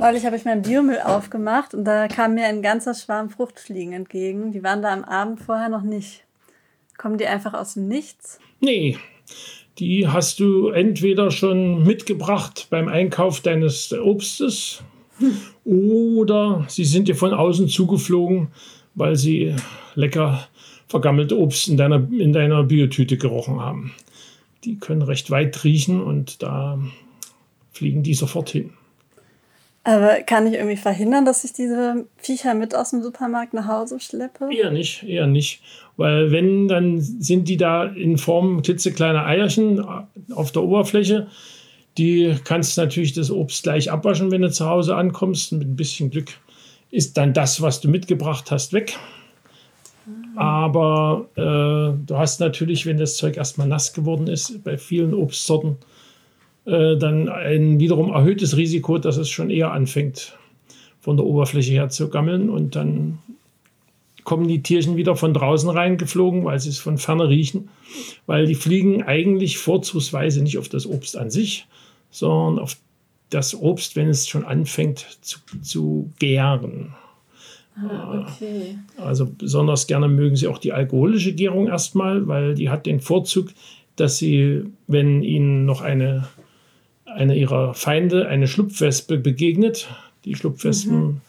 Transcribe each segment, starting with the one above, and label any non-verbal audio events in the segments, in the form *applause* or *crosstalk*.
Neulich habe ich meinen Biomüll aufgemacht und da kam mir ein ganzer Schwarm Fruchtfliegen entgegen. Die waren da am Abend vorher noch nicht. Kommen die einfach aus dem Nichts? Nee, die hast du entweder schon mitgebracht beim Einkauf deines Obstes *laughs* oder sie sind dir von außen zugeflogen, weil sie lecker vergammelte Obst in deiner, in deiner Biotüte gerochen haben. Die können recht weit riechen und da fliegen die sofort hin. Aber kann ich irgendwie verhindern, dass ich diese Viecher mit aus dem Supermarkt nach Hause schleppe? Eher nicht, eher nicht. Weil wenn, dann sind die da in Form klitzekleiner Eierchen auf der Oberfläche. Die kannst natürlich das Obst gleich abwaschen, wenn du zu Hause ankommst. Mit ein bisschen Glück ist dann das, was du mitgebracht hast, weg. Aber äh, du hast natürlich, wenn das Zeug erstmal nass geworden ist, bei vielen Obstsorten, äh, dann ein wiederum erhöhtes Risiko, dass es schon eher anfängt, von der Oberfläche her zu gammeln. Und dann kommen die Tierchen wieder von draußen reingeflogen, weil sie es von ferne riechen. Weil die fliegen eigentlich vorzugsweise nicht auf das Obst an sich, sondern auf das Obst, wenn es schon anfängt zu, zu gären. Ah, okay. Also besonders gerne mögen sie auch die alkoholische Gärung erstmal, weil die hat den Vorzug, dass sie, wenn ihnen noch eine einer ihrer Feinde, eine Schlupfwespe, begegnet. Die Schlupfwespen, mhm.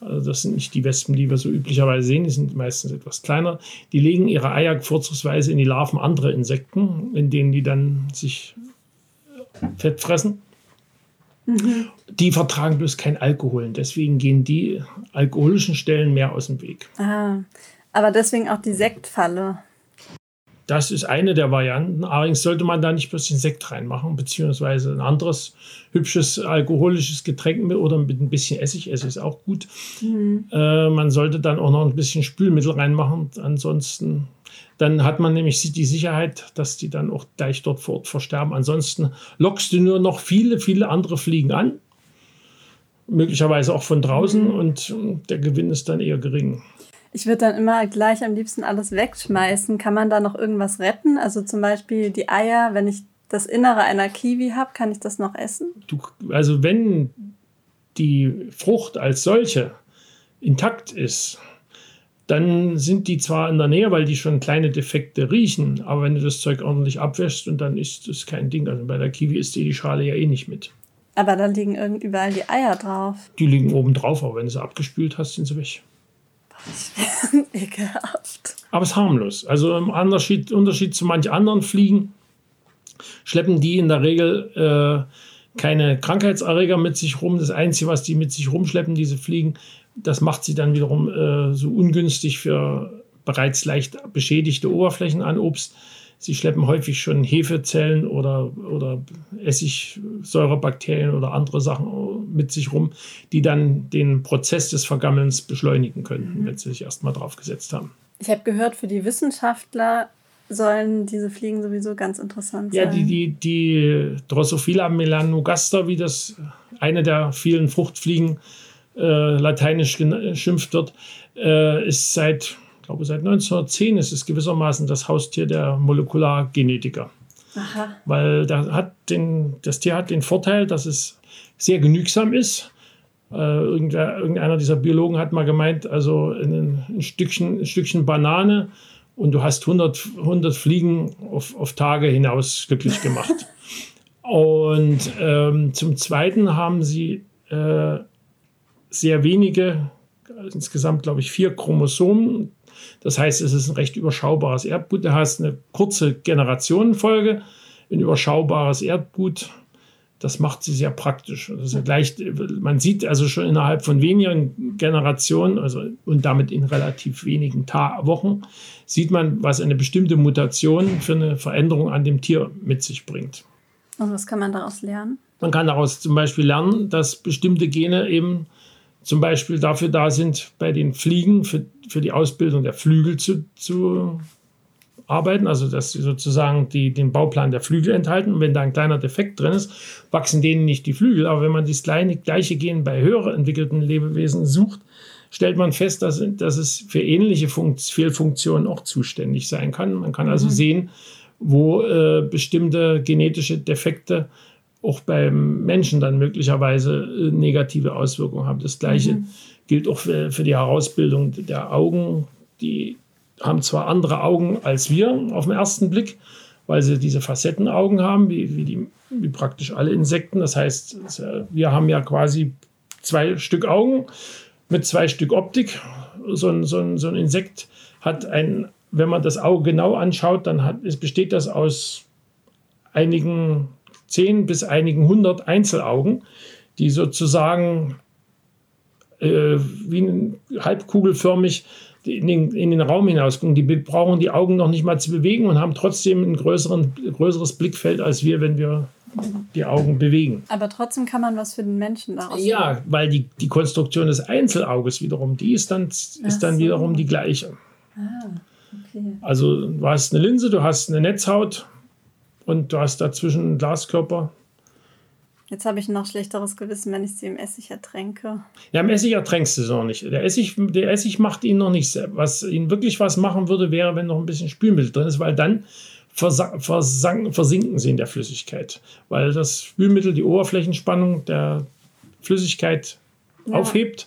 also das sind nicht die Wespen, die wir so üblicherweise sehen, die sind meistens etwas kleiner. Die legen ihre Eier vorzugsweise in die Larven anderer Insekten, in denen die dann sich Fett fressen. Mhm. Die vertragen bloß kein Alkohol und deswegen gehen die alkoholischen Stellen mehr aus dem Weg. Ah, aber deswegen auch die Sektfalle. Das ist eine der Varianten. Allerdings sollte man da nicht bloß den Sekt reinmachen, beziehungsweise ein anderes hübsches alkoholisches Getränk mit oder mit ein bisschen Essig. Essig ist auch gut. Mhm. Äh, man sollte dann auch noch ein bisschen Spülmittel reinmachen. Ansonsten, dann hat man nämlich die Sicherheit, dass die dann auch gleich dort vor Ort versterben. Ansonsten lockst du nur noch viele, viele andere Fliegen an. Möglicherweise auch von draußen mhm. und der Gewinn ist dann eher gering. Ich würde dann immer gleich am liebsten alles wegschmeißen. Kann man da noch irgendwas retten? Also zum Beispiel die Eier, wenn ich das Innere einer Kiwi habe, kann ich das noch essen? Du, also wenn die Frucht als solche intakt ist, dann sind die zwar in der Nähe, weil die schon kleine Defekte riechen, aber wenn du das Zeug ordentlich abwäschst und dann ist das kein Ding. Also bei der Kiwi ist die Schale ja eh nicht mit. Aber da liegen überall die Eier drauf. Die liegen oben drauf, aber wenn du sie abgespült hast, sind sie weg. *laughs* Ekelhaft. Aber es ist harmlos. Also im Unterschied, Unterschied zu manch anderen Fliegen schleppen die in der Regel äh, keine Krankheitserreger mit sich rum. Das Einzige, was die mit sich rumschleppen, diese Fliegen, das macht sie dann wiederum äh, so ungünstig für bereits leicht beschädigte Oberflächen an Obst. Sie schleppen häufig schon Hefezellen oder, oder Essigsäurebakterien oder andere Sachen mit sich rum, die dann den Prozess des Vergammelns beschleunigen könnten, mhm. wenn sie sich erstmal drauf gesetzt haben. Ich habe gehört, für die Wissenschaftler sollen diese Fliegen sowieso ganz interessant sein. Ja, die, die, die Drosophila melanogaster, wie das eine der vielen Fruchtfliegen äh, lateinisch geschimpft wird, äh, ist seit glaube, seit 1910 ist es gewissermaßen das Haustier der Molekulargenetiker. Aha. Weil da hat den, das Tier hat den Vorteil, dass es sehr genügsam ist. Äh, irgendeiner dieser Biologen hat mal gemeint, also ein, ein, Stückchen, ein Stückchen Banane und du hast 100, 100 Fliegen auf, auf Tage hinaus glücklich gemacht. *laughs* und ähm, zum Zweiten haben sie äh, sehr wenige, insgesamt glaube ich vier Chromosomen, das heißt, es ist ein recht überschaubares Erbgut. Du hast eine kurze Generationenfolge, ein überschaubares Erbgut. Das macht sie sehr praktisch. Also gleich, man sieht also schon innerhalb von wenigen Generationen, also und damit in relativ wenigen Ta Wochen, sieht man, was eine bestimmte Mutation für eine Veränderung an dem Tier mit sich bringt. Und was kann man daraus lernen? Man kann daraus zum Beispiel lernen, dass bestimmte Gene eben zum Beispiel dafür da sind, bei den Fliegen für, für die Ausbildung der Flügel zu, zu arbeiten, also dass sie sozusagen die, den Bauplan der Flügel enthalten. Und wenn da ein kleiner Defekt drin ist, wachsen denen nicht die Flügel. Aber wenn man das kleine, gleiche Gen bei höher entwickelten Lebewesen sucht, stellt man fest, dass, dass es für ähnliche Funkt Fehlfunktionen auch zuständig sein kann. Man kann also mhm. sehen, wo äh, bestimmte genetische Defekte auch beim Menschen dann möglicherweise äh, negative Auswirkungen haben. Das gleiche mhm. gilt auch für, für die Herausbildung der Augen. Die haben zwar andere Augen als wir auf den ersten Blick, weil sie diese Facettenaugen haben, wie, wie, die, wie praktisch alle Insekten. Das heißt, wir haben ja quasi zwei Stück Augen mit zwei Stück Optik. So ein, so ein, so ein Insekt hat ein, wenn man das Auge genau anschaut, dann hat, es besteht das aus einigen zehn bis einigen hundert Einzelaugen, die sozusagen äh, wie halbkugelförmig in den, in den Raum hinausgucken. Die brauchen die Augen noch nicht mal zu bewegen und haben trotzdem ein größeren, größeres Blickfeld als wir, wenn wir die Augen bewegen. Aber trotzdem kann man was für den Menschen daraus Ja, weil die, die Konstruktion des Einzelauges wiederum, die ist dann, ist dann so. wiederum die gleiche. Ah, okay. Also du hast eine Linse, du hast eine Netzhaut und du hast dazwischen einen Glaskörper. Jetzt habe ich noch schlechteres Gewissen, wenn ich sie im Essig ertränke. Ja, im Essig ertränkst du sie noch nicht. Der Essig, der Essig macht ihn noch nicht. Was ihn wirklich was machen würde, wäre, wenn noch ein bisschen Spülmittel drin ist, weil dann versinken sie in der Flüssigkeit. Weil das Spülmittel die Oberflächenspannung der Flüssigkeit ja. aufhebt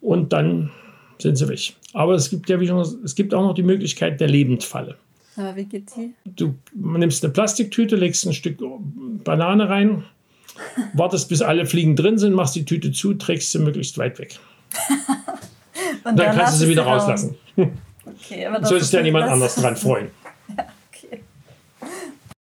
und dann sind sie weg. Aber es gibt ja wie schon, es gibt auch noch die Möglichkeit der Lebendfalle. Aber wie geht die? Du nimmst eine Plastiktüte, legst ein Stück Banane rein, wartest bis alle Fliegen drin sind, machst die Tüte zu, trägst sie möglichst weit weg. *laughs* Und dann, dann kannst du sie wieder rauslassen. Okay, das Solltest ja niemand anders dran *laughs* freuen.